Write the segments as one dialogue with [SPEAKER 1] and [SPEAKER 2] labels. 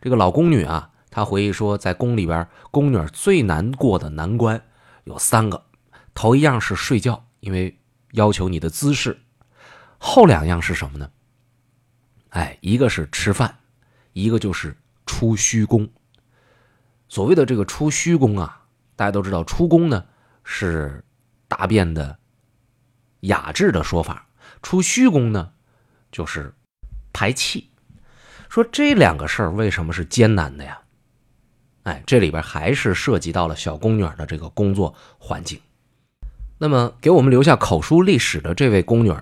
[SPEAKER 1] 这个老宫女啊，她回忆说，在宫里边，宫女最难过的难关有三个，头一样是睡觉，因为要求你的姿势；后两样是什么呢？哎，一个是吃饭，一个就是出虚宫。所谓的这个出虚宫啊，大家都知道，出宫呢是大便的雅致的说法，出虚宫呢就是排气。说这两个事儿为什么是艰难的呀？哎，这里边还是涉及到了小宫女的这个工作环境。那么给我们留下口述历史的这位宫女，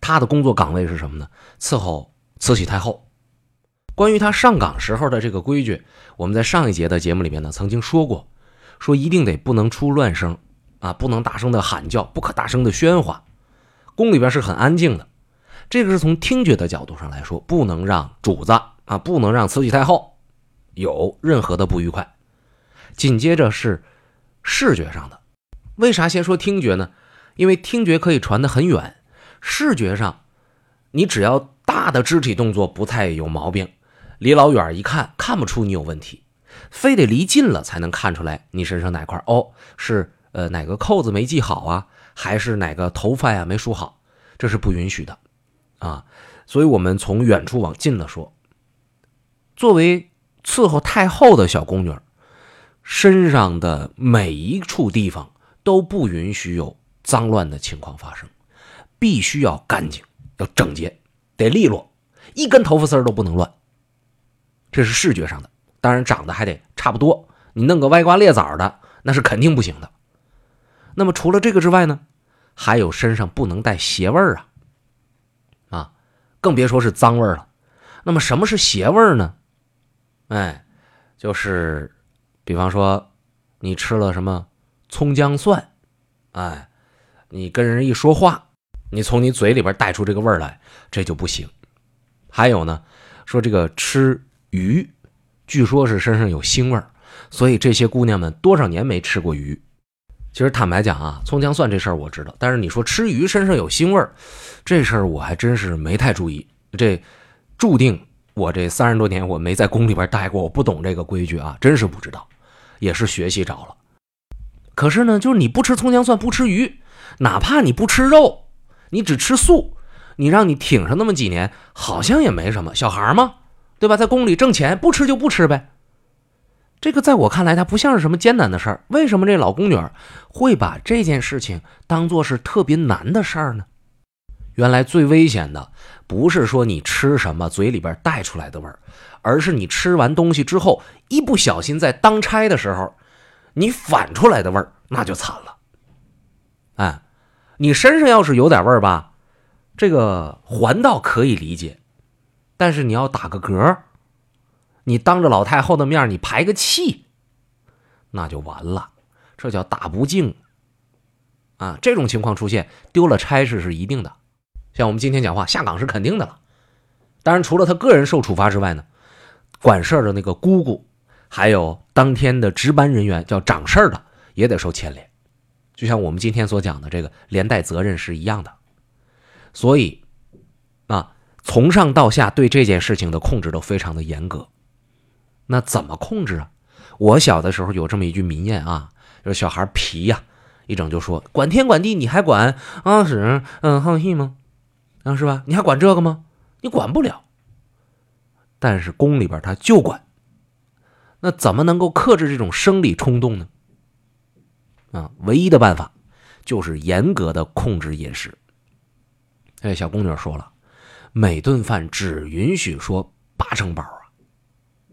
[SPEAKER 1] 她的工作岗位是什么呢？伺候慈禧太后。关于她上岗时候的这个规矩，我们在上一节的节目里面呢曾经说过，说一定得不能出乱声啊，不能大声的喊叫，不可大声的喧哗。宫里边是很安静的，这个是从听觉的角度上来说，不能让主子。啊，不能让慈禧太后有任何的不愉快。紧接着是视觉上的，为啥先说听觉呢？因为听觉可以传得很远，视觉上，你只要大的肢体动作不太有毛病，离老远一看看不出你有问题，非得离近了才能看出来你身上哪块哦是呃哪个扣子没系好啊，还是哪个头发呀没梳好，这是不允许的啊。所以我们从远处往近了说。作为伺候太后的小宫女，身上的每一处地方都不允许有脏乱的情况发生，必须要干净，要整洁，得利落，一根头发丝都不能乱。这是视觉上的，当然长得还得差不多。你弄个歪瓜裂枣的，那是肯定不行的。那么除了这个之外呢，还有身上不能带邪味儿啊，啊，更别说是脏味儿了。那么什么是邪味儿呢？哎，就是，比方说，你吃了什么葱姜蒜，哎，你跟人一说话，你从你嘴里边带出这个味儿来，这就不行。还有呢，说这个吃鱼，据说是身上有腥味儿，所以这些姑娘们多少年没吃过鱼。其实坦白讲啊，葱姜蒜这事儿我知道，但是你说吃鱼身上有腥味儿，这事儿我还真是没太注意。这注定。我这三十多年，我没在宫里边待过，我不懂这个规矩啊，真是不知道，也是学习着了。可是呢，就是你不吃葱姜蒜，不吃鱼，哪怕你不吃肉，你只吃素，你让你挺上那么几年，好像也没什么。小孩嘛，对吧？在宫里挣钱，不吃就不吃呗。这个在我看来，它不像是什么艰难的事儿。为什么这老宫女会把这件事情当做是特别难的事儿呢？原来最危险的不是说你吃什么嘴里边带出来的味儿，而是你吃完东西之后一不小心在当差的时候，你反出来的味儿那就惨了。哎，你身上要是有点味儿吧，这个还倒可以理解，但是你要打个嗝，你当着老太后的面你排个气，那就完了，这叫打不敬啊！这种情况出现，丢了差事是一定的。像我们今天讲话，下岗是肯定的了。当然，除了他个人受处罚之外呢，管事儿的那个姑姑，还有当天的值班人员叫掌事儿的，也得受牵连。就像我们今天所讲的这个连带责任是一样的。所以，啊，从上到下对这件事情的控制都非常的严格。那怎么控制啊？我小的时候有这么一句民谚啊，就是小孩皮呀，一整就说管天管地，你还管啊？是嗯，好戏吗？啊，是吧？你还管这个吗？你管不了。但是宫里边他就管。那怎么能够克制这种生理冲动呢？啊，唯一的办法就是严格的控制饮食。哎，小宫女说了，每顿饭只允许说八成饱啊。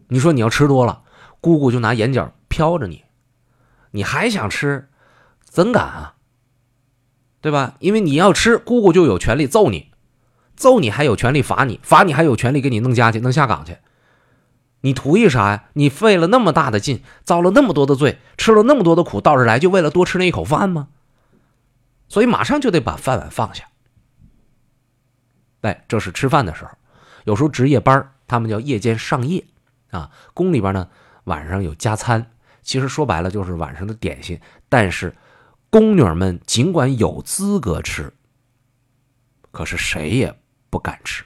[SPEAKER 1] 你说你要吃多了，姑姑就拿眼角瞟着你，你还想吃，怎敢啊？对吧？因为你要吃，姑姑就有权利揍你。揍你还有权利罚你，罚你还有权利给你弄家去，弄下岗去。你图一啥呀？你费了那么大的劲，遭了那么多的罪，吃了那么多的苦，到这来就为了多吃那一口饭吗？所以马上就得把饭碗放下。哎，这是吃饭的时候，有时候值夜班，他们叫夜间上夜啊。宫里边呢，晚上有加餐，其实说白了就是晚上的点心。但是宫女们尽管有资格吃，可是谁也。不敢吃，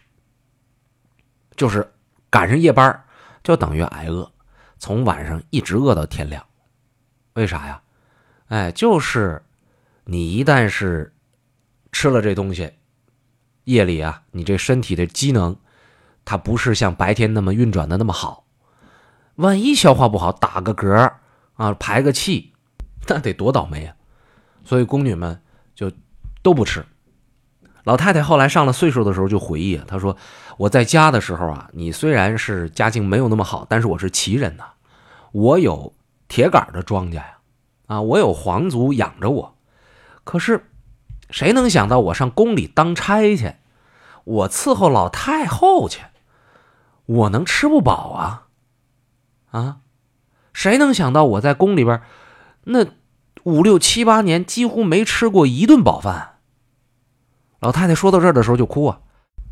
[SPEAKER 1] 就是赶上夜班就等于挨饿，从晚上一直饿到天亮。为啥呀？哎，就是你一旦是吃了这东西，夜里啊，你这身体的机能，它不是像白天那么运转的那么好。万一消化不好，打个嗝啊，排个气，那得多倒霉啊！所以宫女们就都不吃。老太太后来上了岁数的时候就回忆啊，她说：“我在家的时候啊，你虽然是家境没有那么好，但是我是旗人呐，我有铁杆的庄稼呀，啊，我有皇族养着我。可是谁能想到我上宫里当差去，我伺候老太后去，我能吃不饱啊？啊，谁能想到我在宫里边那五六七八年几乎没吃过一顿饱饭？”老太太说到这儿的时候就哭啊，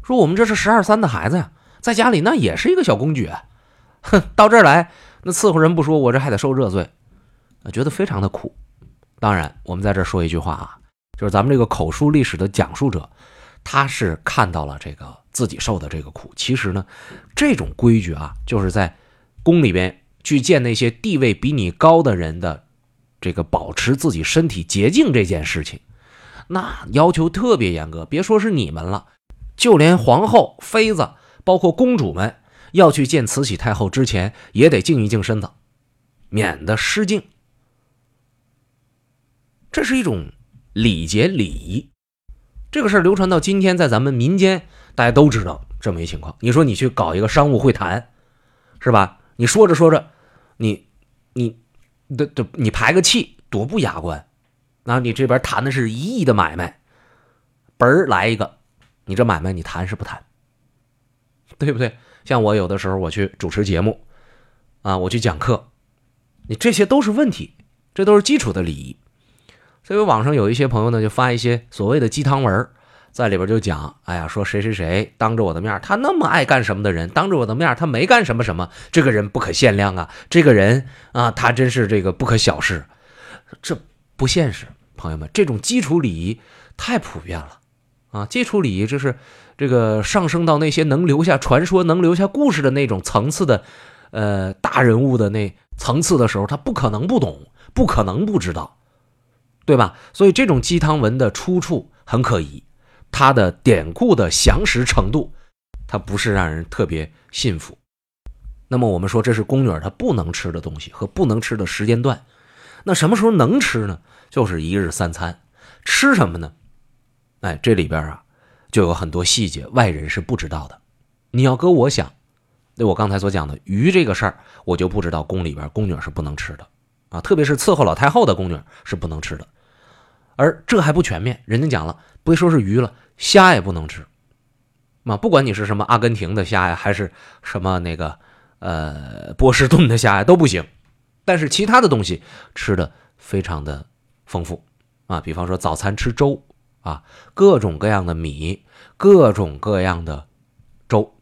[SPEAKER 1] 说我们这是十二三的孩子呀，在家里那也是一个小公举，哼，到这儿来那伺候人不说，我这还得受热罪，觉得非常的苦。当然，我们在这儿说一句话啊，就是咱们这个口述历史的讲述者，他是看到了这个自己受的这个苦。其实呢，这种规矩啊，就是在宫里边去见那些地位比你高的人的这个保持自己身体洁净这件事情。那要求特别严格，别说是你们了，就连皇后、妃子，包括公主们，要去见慈禧太后之前，也得净一净身子，免得失敬。这是一种礼节礼仪。这个事儿流传到今天，在咱们民间，大家都知道这么一情况。你说你去搞一个商务会谈，是吧？你说着说着，你你的的你排个气，多不雅观。那你这边谈的是一亿的买卖，嘣儿来一个，你这买卖你谈是不谈？对不对？像我有的时候我去主持节目，啊，我去讲课，你这些都是问题，这都是基础的礼仪。所以网上有一些朋友呢，就发一些所谓的鸡汤文，在里边就讲，哎呀，说谁谁谁当着我的面，他那么爱干什么的人，当着我的面他没干什么什么，这个人不可限量啊，这个人啊，他真是这个不可小视，这不现实。朋友们，这种基础礼仪太普遍了，啊，基础礼仪就是这个上升到那些能留下传说、能留下故事的那种层次的，呃，大人物的那层次的时候，他不可能不懂，不可能不知道，对吧？所以这种鸡汤文的出处很可疑，它的典故的详实程度，它不是让人特别信服。那么我们说这是宫女她不能吃的东西和不能吃的时间段，那什么时候能吃呢？就是一日三餐，吃什么呢？哎，这里边啊，就有很多细节，外人是不知道的。你要搁我想，那我刚才所讲的鱼这个事儿，我就不知道宫里边宫女是不能吃的啊，特别是伺候老太后的宫女是不能吃的。而这还不全面，人家讲了，不说是鱼了，虾也不能吃。嘛，不管你是什么阿根廷的虾呀，还是什么那个呃波士顿的虾呀，都不行。但是其他的东西吃的非常的。丰富，啊，比方说早餐吃粥，啊，各种各样的米，各种各样的粥，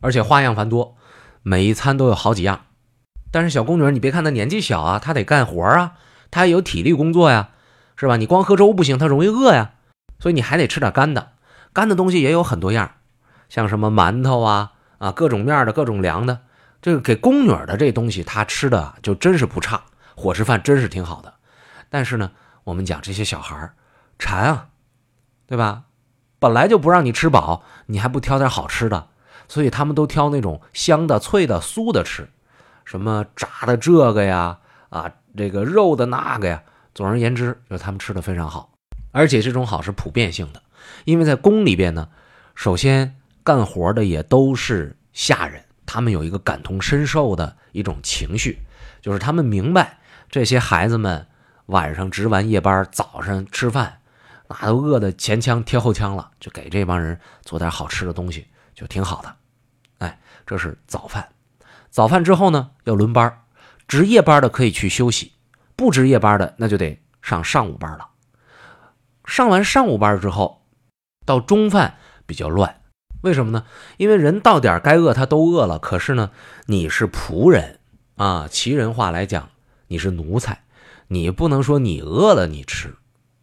[SPEAKER 1] 而且花样繁多，每一餐都有好几样。但是小宫女，你别看她年纪小啊，她得干活啊，她也有体力工作呀，是吧？你光喝粥不行，她容易饿呀，所以你还得吃点干的。干的东西也有很多样，像什么馒头啊，啊，各种面的，各种凉的。这个给宫女的这东西，她吃的就真是不差，伙食饭真是挺好的。但是呢。我们讲这些小孩馋啊，对吧？本来就不让你吃饱，你还不挑点好吃的，所以他们都挑那种香的、脆的、酥的吃，什么炸的这个呀，啊，这个肉的那个呀。总而言之，就他们吃的非常好，而且这种好是普遍性的，因为在宫里边呢，首先干活的也都是下人，他们有一个感同身受的一种情绪，就是他们明白这些孩子们。晚上值完夜班，早上吃饭，那都饿得前腔贴后腔了，就给这帮人做点好吃的东西，就挺好的。哎，这是早饭。早饭之后呢，要轮班，值夜班的可以去休息，不值夜班的那就得上上午班了。上完上午班之后，到中饭比较乱，为什么呢？因为人到点该饿他都饿了，可是呢，你是仆人啊，旗人话来讲，你是奴才。你不能说你饿了你吃，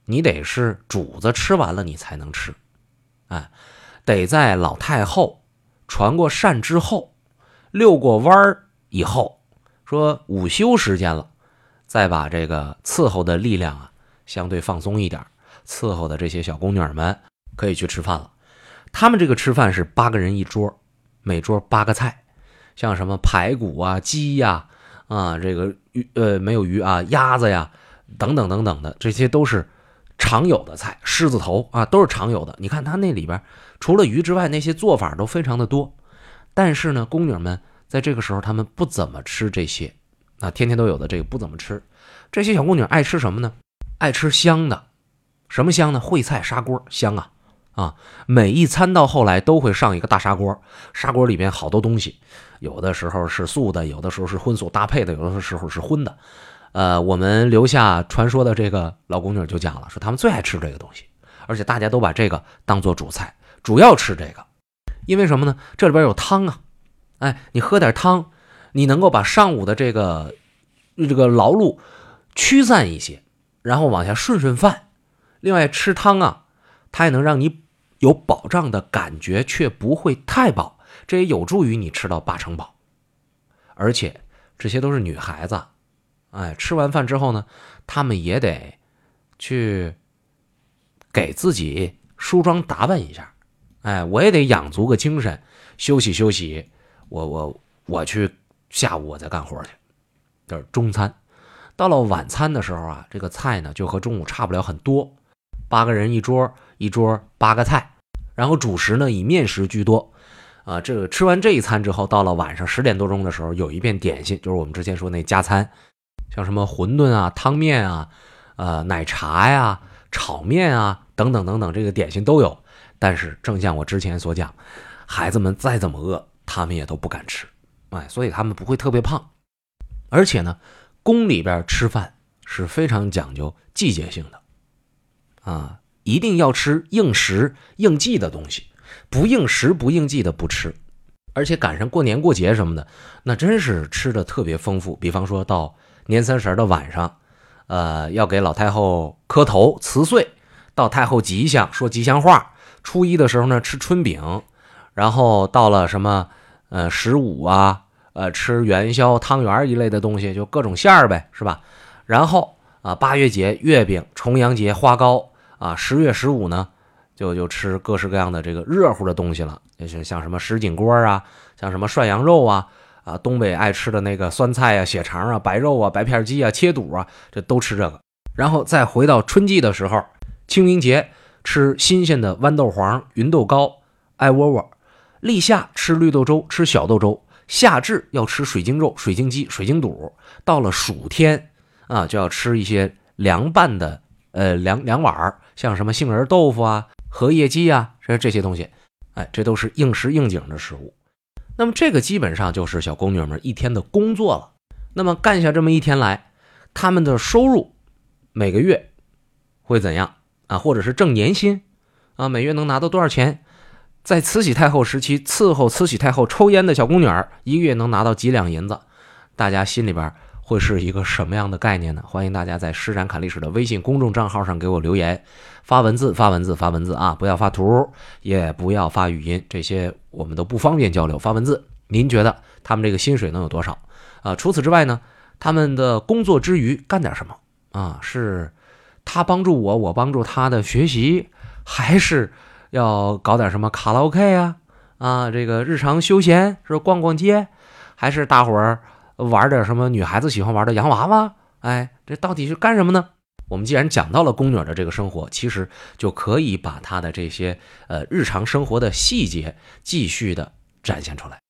[SPEAKER 1] 你得是主子吃完了你才能吃，哎，得在老太后传过膳之后，遛过弯儿以后，说午休时间了，再把这个伺候的力量啊相对放松一点，伺候的这些小宫女们可以去吃饭了。他们这个吃饭是八个人一桌，每桌八个菜，像什么排骨啊、鸡呀、啊这个鱼呃没有鱼啊、鸭子呀等等等等的，这些都是常有的菜。狮子头啊都是常有的。你看它那里边除了鱼之外，那些做法都非常的多。但是呢，宫女们在这个时候他们不怎么吃这些，啊天天都有的这个不怎么吃。这些小宫女爱吃什么呢？爱吃香的，什么香呢？烩菜砂锅香啊。啊，每一餐到后来都会上一个大砂锅，砂锅里边好多东西，有的时候是素的，有的时候是荤素搭配的，有的时候是荤的。呃，我们留下传说的这个老宫女就讲了，说他们最爱吃这个东西，而且大家都把这个当做主菜，主要吃这个，因为什么呢？这里边有汤啊，哎，你喝点汤，你能够把上午的这个这个劳碌驱散一些，然后往下顺顺饭。另外吃汤啊，它也能让你。有保障的感觉，却不会太饱，这也有助于你吃到八成饱。而且这些都是女孩子，哎，吃完饭之后呢，她们也得去给自己梳妆打扮一下，哎，我也得养足个精神，休息休息。我我我去下午我再干活去。这是中餐，到了晚餐的时候啊，这个菜呢就和中午差不了很多，八个人一桌，一桌八个菜。然后主食呢以面食居多，啊，这个吃完这一餐之后，到了晚上十点多钟的时候，有一遍点心，就是我们之前说那加餐，像什么馄饨啊、汤面啊、呃奶茶呀、炒面啊等等等等，这个点心都有。但是正像我之前所讲，孩子们再怎么饿，他们也都不敢吃，哎，所以他们不会特别胖。而且呢，宫里边吃饭是非常讲究季节性的，啊。一定要吃应时应季的东西，不应时不应季的不吃。而且赶上过年过节什么的，那真是吃的特别丰富。比方说到年三十的晚上，呃，要给老太后磕头辞岁，到太后吉祥说吉祥话。初一的时候呢，吃春饼，然后到了什么呃十五啊，呃吃元宵、汤圆一类的东西，就各种馅儿呗，是吧？然后啊八月节月饼，重阳节花糕。啊，十月十五呢，就就吃各式各样的这个热乎的东西了，就是像什么什锦锅啊，像什么涮羊肉啊，啊，东北爱吃的那个酸菜啊、血肠啊、白肉啊、白片鸡啊、切肚啊，这都吃这个。然后再回到春季的时候，清明节吃新鲜的豌豆黄、芸豆糕、艾窝窝；立夏吃绿豆粥、吃小豆粥；夏至要吃水晶肉、水晶鸡、水晶肚；到了暑天啊，就要吃一些凉拌的。呃，凉凉碗儿，像什么杏仁豆腐啊、荷叶鸡啊，这这些东西，哎，这都是应时应景的食物。那么这个基本上就是小宫女们一天的工作了。那么干下这么一天来，他们的收入每个月会怎样啊？或者是挣年薪啊？每月能拿到多少钱？在慈禧太后时期伺候慈禧太后抽烟的小宫女儿，一个月能拿到几两银子？大家心里边。会是一个什么样的概念呢？欢迎大家在施展侃历史的微信公众账号上给我留言，发文字，发文字，发文字啊！不要发图，也不要发语音，这些我们都不方便交流。发文字，您觉得他们这个薪水能有多少啊？除此之外呢，他们的工作之余干点什么啊？是他帮助我，我帮助他的学习，还是要搞点什么卡拉 OK 啊？啊，这个日常休闲是逛逛街，还是大伙儿？玩点什么女孩子喜欢玩的洋娃娃？哎，这到底是干什么呢？我们既然讲到了宫女的这个生活，其实就可以把她的这些呃日常生活的细节继续的展现出来。